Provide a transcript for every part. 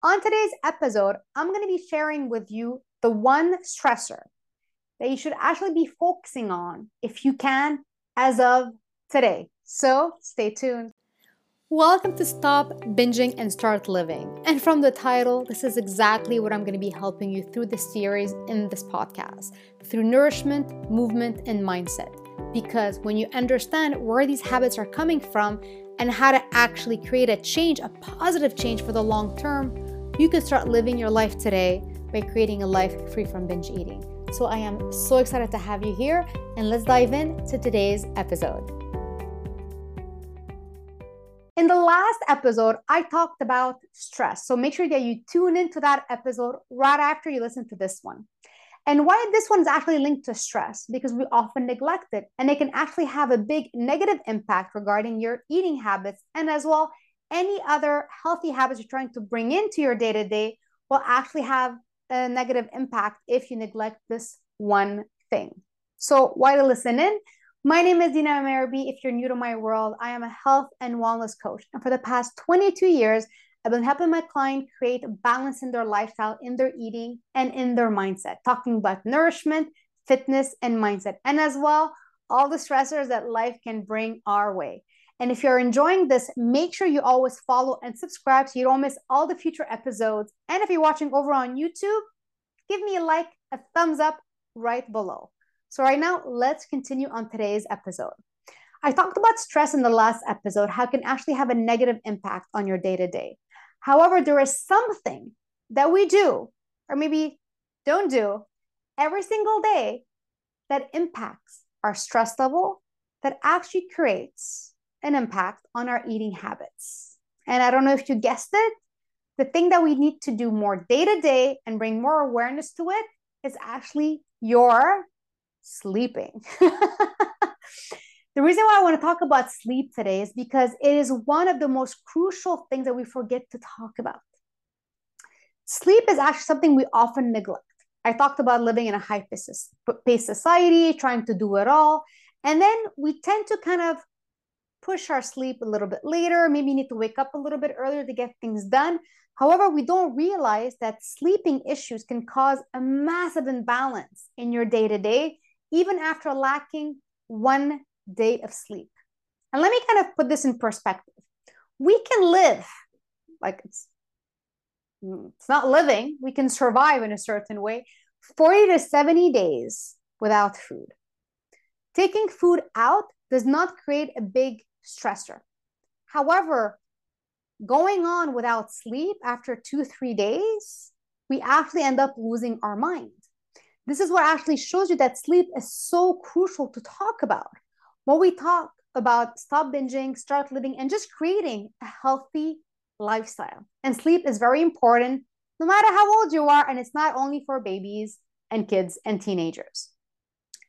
On today's episode, I'm going to be sharing with you the one stressor that you should actually be focusing on if you can as of today. So stay tuned. Welcome to Stop Binging and Start Living. And from the title, this is exactly what I'm going to be helping you through this series in this podcast through nourishment, movement, and mindset. Because when you understand where these habits are coming from and how to actually create a change, a positive change for the long term, you can start living your life today by creating a life free from binge eating. So I am so excited to have you here, and let's dive into today's episode. In the last episode, I talked about stress. So make sure that you tune into that episode right after you listen to this one. And why this one is actually linked to stress, because we often neglect it and it can actually have a big negative impact regarding your eating habits and as well any other healthy habits you're trying to bring into your day to day will actually have a negative impact if you neglect this one thing. So, why to listen in? My name is Dina Merhbi. If you're new to my world, I am a health and wellness coach. And for the past 22 years, I've been helping my client create balance in their lifestyle, in their eating, and in their mindset, talking about nourishment, fitness, and mindset. And as well, all the stressors that life can bring our way. And if you're enjoying this, make sure you always follow and subscribe so you don't miss all the future episodes. And if you're watching over on YouTube, give me a like, a thumbs up right below. So, right now, let's continue on today's episode. I talked about stress in the last episode, how it can actually have a negative impact on your day to day. However, there is something that we do, or maybe don't do, every single day that impacts our stress level, that actually creates an impact on our eating habits. And I don't know if you guessed it, the thing that we need to do more day to day and bring more awareness to it is actually your sleeping. the reason why I want to talk about sleep today is because it is one of the most crucial things that we forget to talk about. Sleep is actually something we often neglect. I talked about living in a high paced society, trying to do it all. And then we tend to kind of push our sleep a little bit later. Maybe you need to wake up a little bit earlier to get things done. However, we don't realize that sleeping issues can cause a massive imbalance in your day to day, even after lacking one day of sleep. And let me kind of put this in perspective. We can live like it's it's not living, we can survive in a certain way 40 to 70 days without food. Taking food out does not create a big stressor. However, going on without sleep after two, three days, we actually end up losing our mind. This is what actually shows you that sleep is so crucial to talk about. When we talk about stop binging, start living, and just creating a healthy lifestyle. And sleep is very important no matter how old you are. And it's not only for babies and kids and teenagers.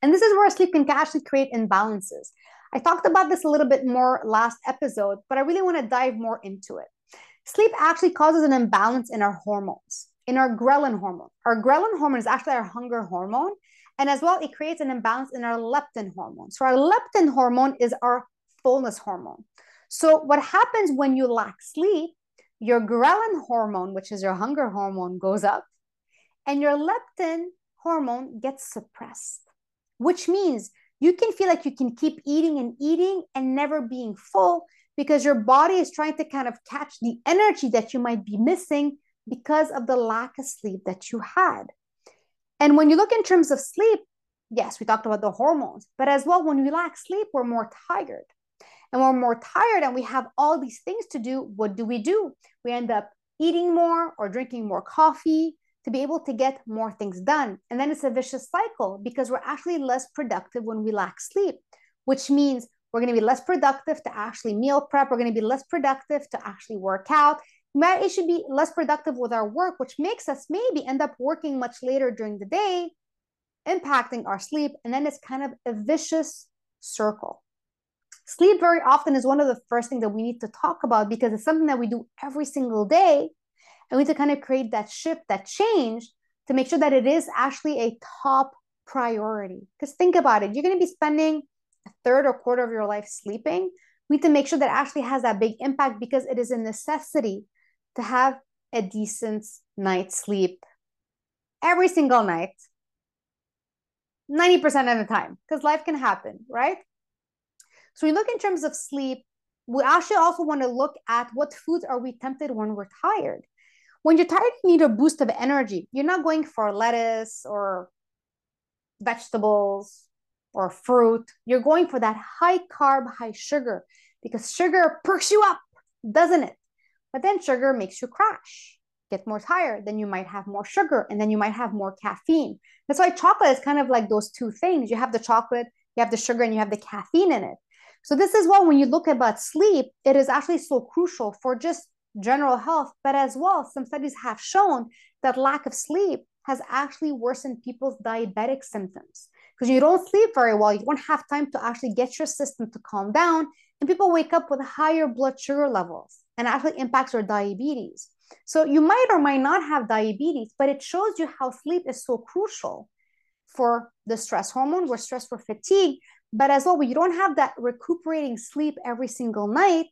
And this is where sleep can actually create imbalances. I talked about this a little bit more last episode, but I really want to dive more into it. Sleep actually causes an imbalance in our hormones, in our ghrelin hormone. Our ghrelin hormone is actually our hunger hormone. And as well, it creates an imbalance in our leptin hormone. So, our leptin hormone is our fullness hormone. So, what happens when you lack sleep? Your ghrelin hormone, which is your hunger hormone, goes up, and your leptin hormone gets suppressed, which means you can feel like you can keep eating and eating and never being full because your body is trying to kind of catch the energy that you might be missing because of the lack of sleep that you had. And when you look in terms of sleep, yes, we talked about the hormones, but as well, when we lack sleep, we're more tired. And we're more tired and we have all these things to do, what do we do? We end up eating more or drinking more coffee, to be able to get more things done. And then it's a vicious cycle because we're actually less productive when we lack sleep, which means we're going to be less productive to actually meal prep. We're going to be less productive to actually work out. It should be less productive with our work, which makes us maybe end up working much later during the day, impacting our sleep. And then it's kind of a vicious circle. Sleep very often is one of the first things that we need to talk about because it's something that we do every single day and we need to kind of create that shift, that change to make sure that it is actually a top priority. Because think about it, you're going to be spending a third or quarter of your life sleeping. We need to make sure that actually has that big impact because it is a necessity to have a decent night's sleep every single night 90% of the time because life can happen, right? So we look in terms of sleep. We actually also want to look at what foods are we tempted when we're tired. When you're tired, you need a boost of energy. You're not going for lettuce or vegetables or fruit. You're going for that high carb, high sugar because sugar perks you up, doesn't it? But then sugar makes you crash get more tired, then you might have more sugar and then you might have more caffeine. That's why chocolate is kind of like those two things. You have the chocolate, you have the sugar, and you have the caffeine in it. So this is why when you look about sleep, it is actually so crucial for just general health, but as well, some studies have shown that lack of sleep has actually worsened people's diabetic symptoms because you don't sleep very well. You don't have time to actually get your system to calm down, and people wake up with higher blood sugar levels and actually impacts their diabetes. So you might or might not have diabetes, but it shows you how sleep is so crucial for the stress hormone. We're stressed for fatigue, but as well, you don't have that recuperating sleep every single night,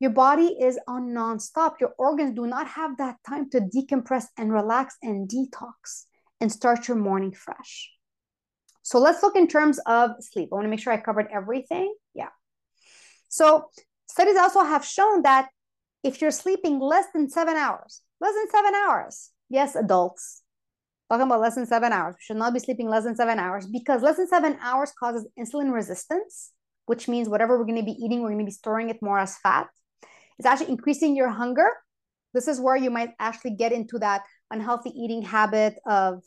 your body is on nonstop. Your organs do not have that time to decompress and relax and detox and start your morning fresh. So let's look in terms of sleep. I want to make sure I covered everything. Yeah. So studies also have shown that if you're sleeping less than seven hours, less than seven hours, yes, adults, talking about less than seven hours, we should not be sleeping less than seven hours because less than seven hours causes insulin resistance, which means whatever we're going to be eating, we're going to be storing it more as fat. It's actually increasing your hunger. This is where you might actually get into that unhealthy eating habit of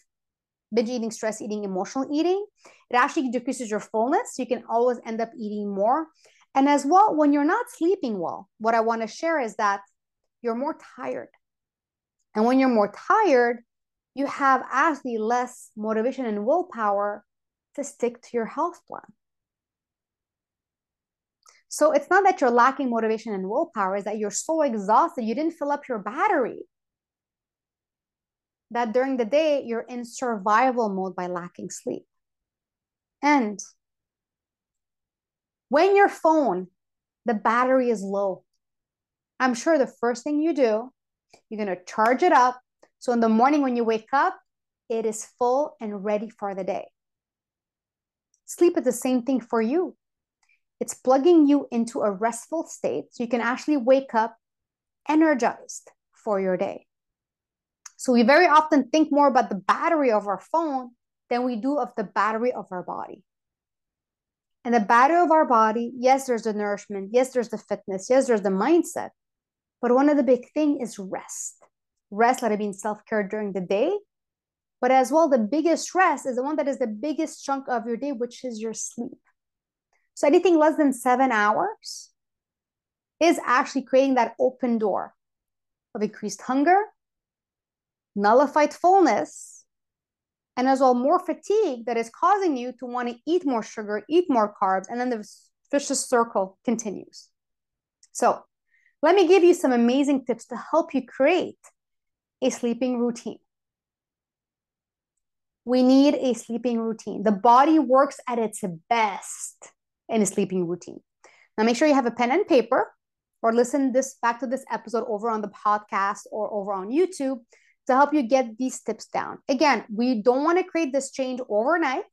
binge eating, stress eating, emotional eating. It actually decreases your fullness. So you can always end up eating more. And as well, when you're not sleeping well, what I want to share is that you're more tired. And when you're more tired, you have actually less motivation and willpower to stick to your health plan. So it's not that you're lacking motivation and willpower, is that you're so exhausted, you didn't fill up your battery. That during the day, you're in survival mode by lacking sleep. And when your phone, the battery is low, I'm sure the first thing you do, you're going to charge it up. So in the morning when you wake up, it is full and ready for the day. Sleep is the same thing for you. It's plugging you into a restful state so you can actually wake up energized for your day. So we very often think more about the battery of our phone than we do of the battery of our body. And the battery of our body, yes, there's the nourishment, yes, there's the fitness, yes, there's the mindset. But one of the big thing is rest. Rest, let it be in self-care during the day. But as well, the biggest rest is the one that is the biggest chunk of your day, which is your sleep. So anything less than seven hours is actually creating that open door of increased hunger, nullified fullness, and as well more fatigue that is causing you to want to eat more sugar, eat more carbs, and then the vicious circle continues. So, let me give you some amazing tips to help you create a sleeping routine. We need a sleeping routine. The body works at its best in a sleeping routine. Now, make sure you have a pen and paper or listen this back to this episode over on the podcast or over on YouTube to help you get these tips down. Again, we don't want to create this change overnight,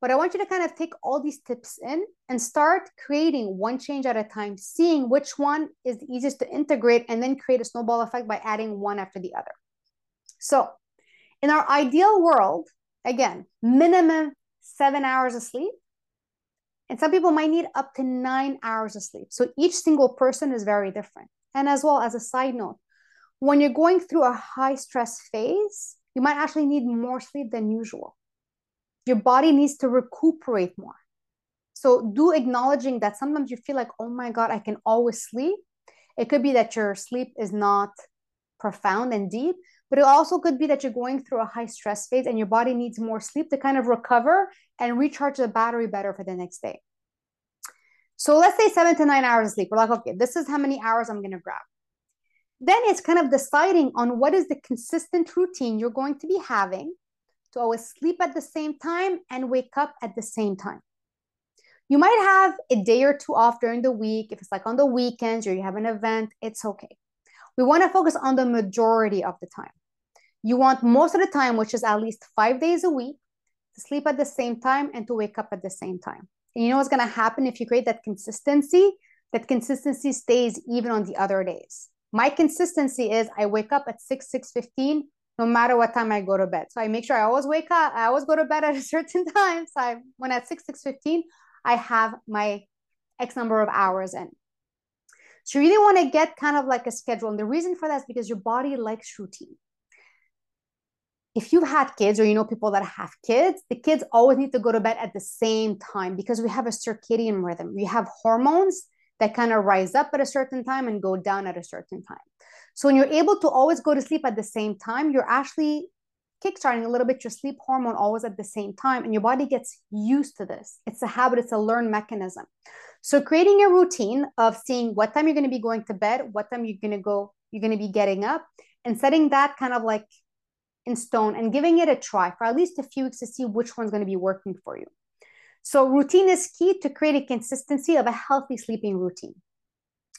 but I want you to kind of take all these tips in and start creating one change at a time, seeing which one is the easiest to integrate, and then create a snowball effect by adding one after the other. So, in our ideal world, again, minimum seven hours of sleep. And some people might need up to nine hours of sleep. So each single person is very different. And as well as a side note, when you're going through a high stress phase, you might actually need more sleep than usual. Your body needs to recuperate more. So, do acknowledging that sometimes you feel like, oh my God, I can always sleep. It could be that your sleep is not profound and deep, but it also could be that you're going through a high stress phase and your body needs more sleep to kind of recover and recharge the battery better for the next day. So let's say seven to nine hours of sleep. We're like, okay, this is how many hours I'm going to grab. Then it's kind of deciding on what is the consistent routine you're going to be having to always sleep at the same time and wake up at the same time. You might have a day or two off during the week. If it's like on the weekends or you have an event, it's okay. We want to focus on the majority of the time. You want most of the time, which is at least five days a week, to sleep at the same time and to wake up at the same time. And you know what's going to happen if you create that consistency? That consistency stays even on the other days. My consistency is I wake up at 6, 6.15, no matter what time I go to bed. So I make sure I always wake up, I always go to bed at a certain time. So I, when at 6, 6.15, I have my X number of hours in. So you really want to get kind of like a schedule. And the reason for that is because your body likes routine. If you've had kids or you know people that have kids, the kids always need to go to bed at the same time because we have a circadian rhythm. We have hormones that kind of rise up at a certain time and go down at a certain time. So when you're able to always go to sleep at the same time, you're actually kickstarting a little bit your sleep hormone always at the same time, and your body gets used to this. It's a habit, it's a learned mechanism. So creating a routine of seeing what time you're going to be going to bed, what time you're going to go, you're going to be getting up, and setting that kind of like in stone and giving it a try for at least a few weeks to see which one's going to be working for you. So routine is key to create a consistency of a healthy sleeping routine.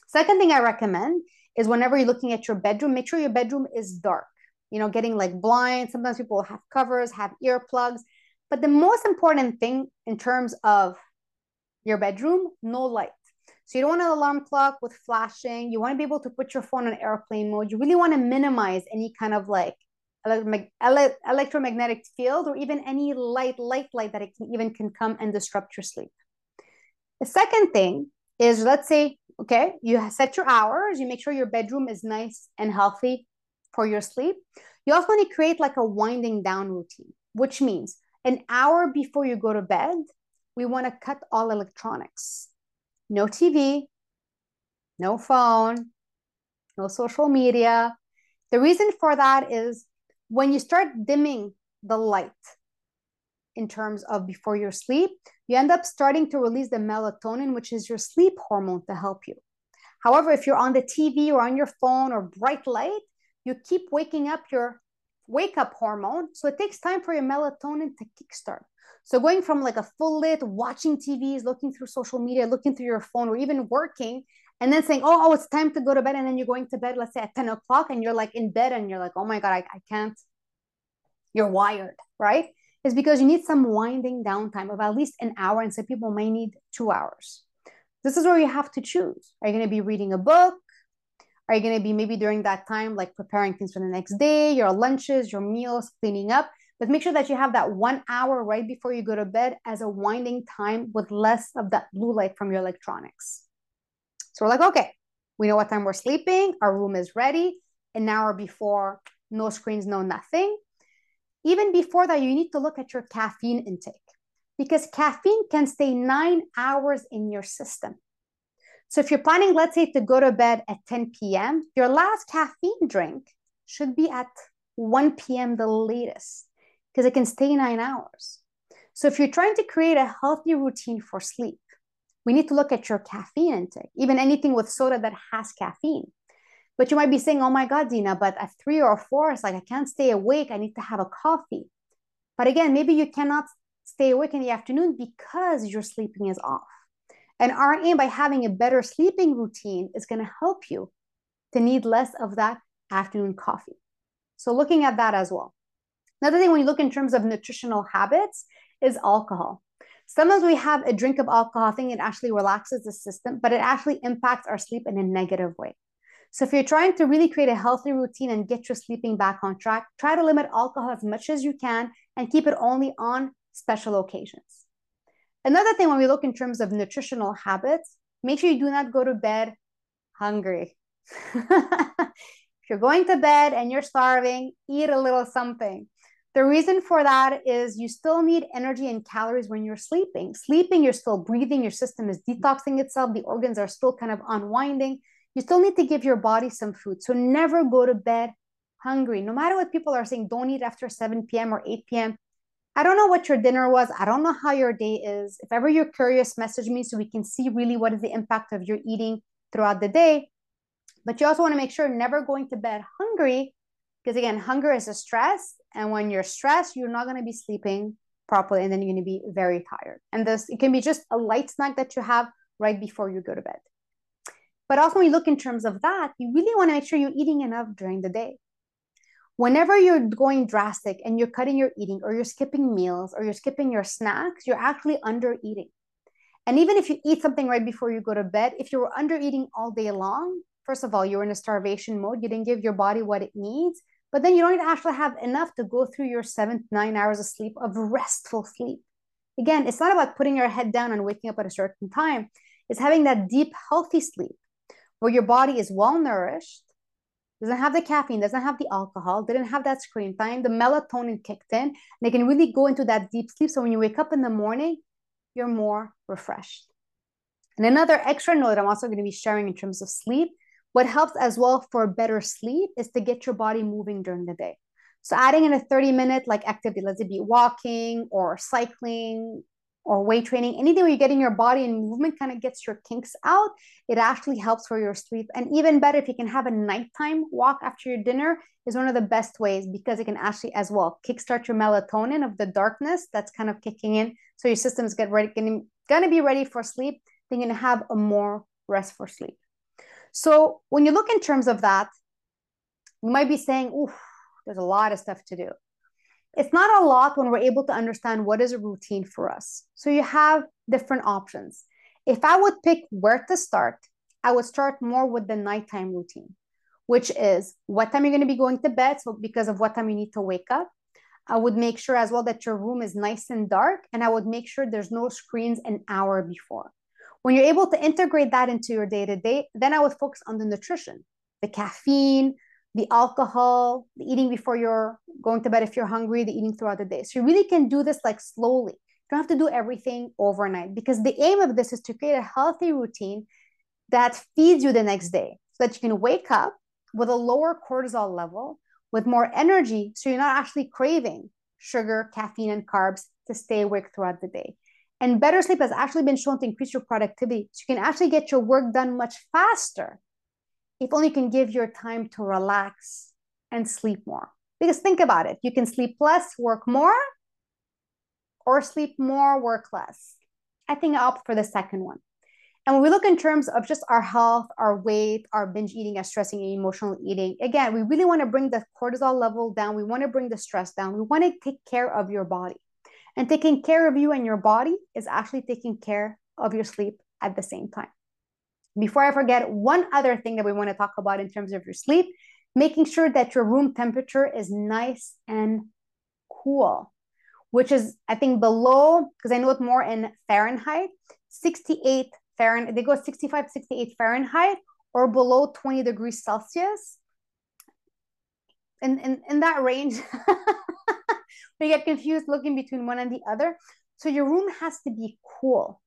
Second thing I recommend is whenever you're looking at your bedroom, make sure your bedroom is dark. You know, getting like blinds. Sometimes people have covers, have earplugs. But the most important thing in terms of your bedroom, no light. So you don't want an alarm clock with flashing. You want to be able to put your phone on airplane mode. You really want to minimize any kind of like electromagnetic field or even any light, light light that it can even can come and disrupt your sleep. The second thing is let's say, okay, you set your hours, you make sure your bedroom is nice and healthy for your sleep. You also want to create like a winding down routine, which means an hour before you go to bed, we want to cut all electronics. No TV, no phone, no social media. The reason for that is when you start dimming the light in terms of before your sleep, you end up starting to release the melatonin, which is your sleep hormone to help you. However, if you're on the TV or on your phone or bright light, you keep waking up your wake up hormone. So it takes time for your melatonin to kickstart. So going from like a full lit, watching TVs, looking through social media, looking through your phone, or even working, and then saying, oh, oh, it's time to go to bed. And then you're going to bed, let's say at 10 o'clock, and you're like in bed and you're like, oh my God, I, I can't. You're wired, right? Is because you need some winding down time of at least an hour. And some people may need two hours. This is where you have to choose. Are you going to be reading a book? Are you going to be maybe during that time, like preparing things for the next day, your lunches, your meals, cleaning up? But make sure that you have that one hour right before you go to bed as a winding time with less of that blue light from your electronics. So we're like, okay, we know what time we're sleeping. Our room is ready. An hour before, no screens, no nothing. Even before that, you need to look at your caffeine intake because caffeine can stay nine hours in your system. So if you're planning, let's say, to go to bed at 10 p.m., your last caffeine drink should be at 1 p.m. the latest because it can stay nine hours. So if you're trying to create a healthy routine for sleep, we need to look at your caffeine intake, even anything with soda that has caffeine. But you might be saying, oh my God, Dina, but at three or four, it's like I can't stay awake. I need to have a coffee. But again, maybe you cannot stay awake in the afternoon because your sleeping is off. And our aim by having a better sleeping routine is going to help you to need less of that afternoon coffee. So looking at that as well. Another thing, when you look in terms of nutritional habits, is alcohol. Sometimes we have a drink of alcohol, thinking it actually relaxes the system, but it actually impacts our sleep in a negative way. So if you're trying to really create a healthy routine and get your sleeping back on track, try to limit alcohol as much as you can and keep it only on special occasions. Another thing when we look in terms of nutritional habits, make sure you do not go to bed hungry. if you're going to bed and you're starving, eat a little something. The reason for that is you still need energy and calories when you're sleeping. Sleeping, you're still breathing, your system is detoxing itself, the organs are still kind of unwinding. You still need to give your body some food. So never go to bed hungry. No matter what people are saying, don't eat after 7 p.m. or 8 p.m. I don't know what your dinner was. I don't know how your day is. If ever you're curious, message me so we can see really what is the impact of your eating throughout the day. But you also want to make sure never going to bed hungry because again, hunger is a stress. And when you're stressed, you're not going to be sleeping properly and then you're going to be very tired. And this, it can be just a light snack that you have right before you go to bed. But also, when you look in terms of that, you really want to make sure you're eating enough during the day. Whenever you're going drastic and you're cutting your eating, or you're skipping meals, or you're skipping your snacks, you're actually under eating. And even if you eat something right before you go to bed, if you were under eating all day long, first of all, you're in a starvation mode. You didn't give your body what it needs. But then you don't actually have enough to go through your seven nine hours of sleep, of restful sleep. Again, it's not about putting your head down and waking up at a certain time. It's having that deep, healthy sleep where your body is well nourished, doesn't have the caffeine, doesn't have the alcohol, didn't have that screen time, the melatonin kicked in, they can really go into that deep sleep. So when you wake up in the morning, you're more refreshed. And another extra note I'm also going to be sharing in terms of sleep what helps as well for better sleep is to get your body moving during the day. So adding in a 30 minute like activity, let's be walking or cycling or weight training, anything where you're getting your body in movement kind of gets your kinks out. It actually helps for your sleep. And even better, if you can have a nighttime walk after your dinner, is one of the best ways because it can actually as well kickstart your melatonin of the darkness that's kind of kicking in. So your systems get ready, gonna, gonna be ready for sleep. Then you're gonna have a more rest for sleep. So when you look in terms of that, you might be saying, ooh, there's a lot of stuff to do. It's not a lot when we're able to understand what is a routine for us. So you have different options. If I would pick where to start, I would start more with the nighttime routine, which is what time you're going to be going to bed. So because of what time you need to wake up, I would make sure as well that your room is nice and dark, and I would make sure there's no screens an hour before. When you're able to integrate that into your day to day, then I would focus on the nutrition, the caffeine, the alcohol, the eating before you're going to bed if you're hungry, the eating throughout the day. So you really can do this like slowly. You don't have to do everything overnight because the aim of this is to create a healthy routine that feeds you the next day so that you can wake up with a lower cortisol level, with more energy, so you're not actually craving sugar, caffeine, and carbs to stay awake throughout the day. And better sleep has actually been shown to increase your productivity. So you can actually get your work done much faster if only you can give your time to relax and sleep more. Because think about it you can sleep less, work more, or sleep more, work less. I think I opt for the second one. And when we look in terms of just our health, our weight, our binge eating, our stressing, and emotional eating, again, we really want to bring the cortisol level down. We want to bring the stress down. We want to take care of your body. And taking care of you and your body is actually taking care of your sleep at the same time. Before I forget, one other thing that we want to talk about in terms of your sleep, making sure that your room temperature is nice and cool, which is, I think, below, because I know it more in Fahrenheit, 68 Fahrenheit, they go 65, 68 Fahrenheit or below 20 degrees Celsius. In, in, in that range, we get confused looking between one and the other. So your room has to be cool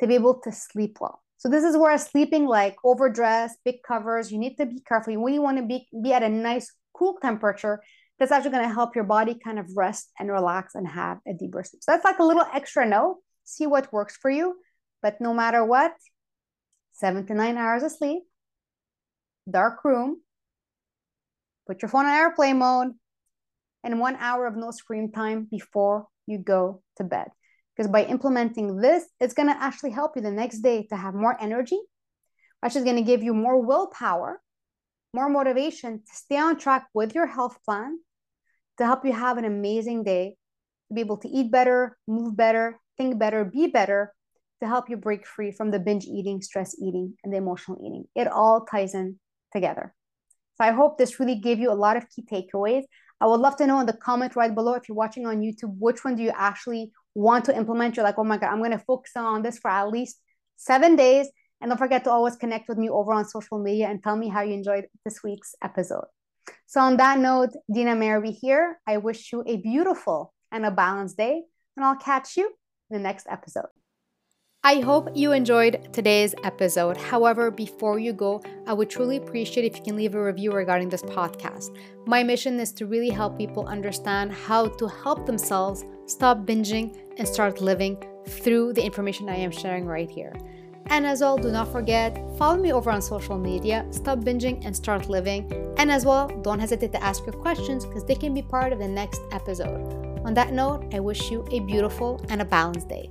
to be able to sleep well. So this is where sleeping like overdressed, big covers, you need to be careful. You really want to be, be at a nice cool temperature that's actually going to help your body kind of rest and relax and have a deeper sleep. So that's like a little extra note. See what works for you. But no matter what, seven to nine hours of sleep, dark room, put your phone on airplane mode, and one hour of no screen time before you go to bed. Because by implementing this, it's going to actually help you the next day to have more energy, which is going to give you more willpower, more motivation to stay on track with your health plan, to help you have an amazing day, to be able to eat better, move better, think better, be better, to help you break free from the binge eating, stress eating, and the emotional eating. It all ties in together. So I hope this really gave you a lot of key takeaways. I would love to know in the comment right below if you're watching on YouTube, which one do you actually want to implement? You're like, oh my God, I'm going to focus on this for at least seven days. And don't forget to always connect with me over on social media and tell me how you enjoyed this week's episode. So, on that note, Dina Merhbi here. I wish you a beautiful and a balanced day, and I'll catch you in the next episode. I hope you enjoyed today's episode. However, before you go, I would truly appreciate if you can leave a review regarding this podcast. My mission is to really help people understand how to help themselves stop binging and start living through the information I am sharing right here. And as well, do not forget, follow me over on social media, stop binging and start living. And as well, don't hesitate to ask your questions because they can be part of the next episode. On that note, I wish you a beautiful and a balanced day.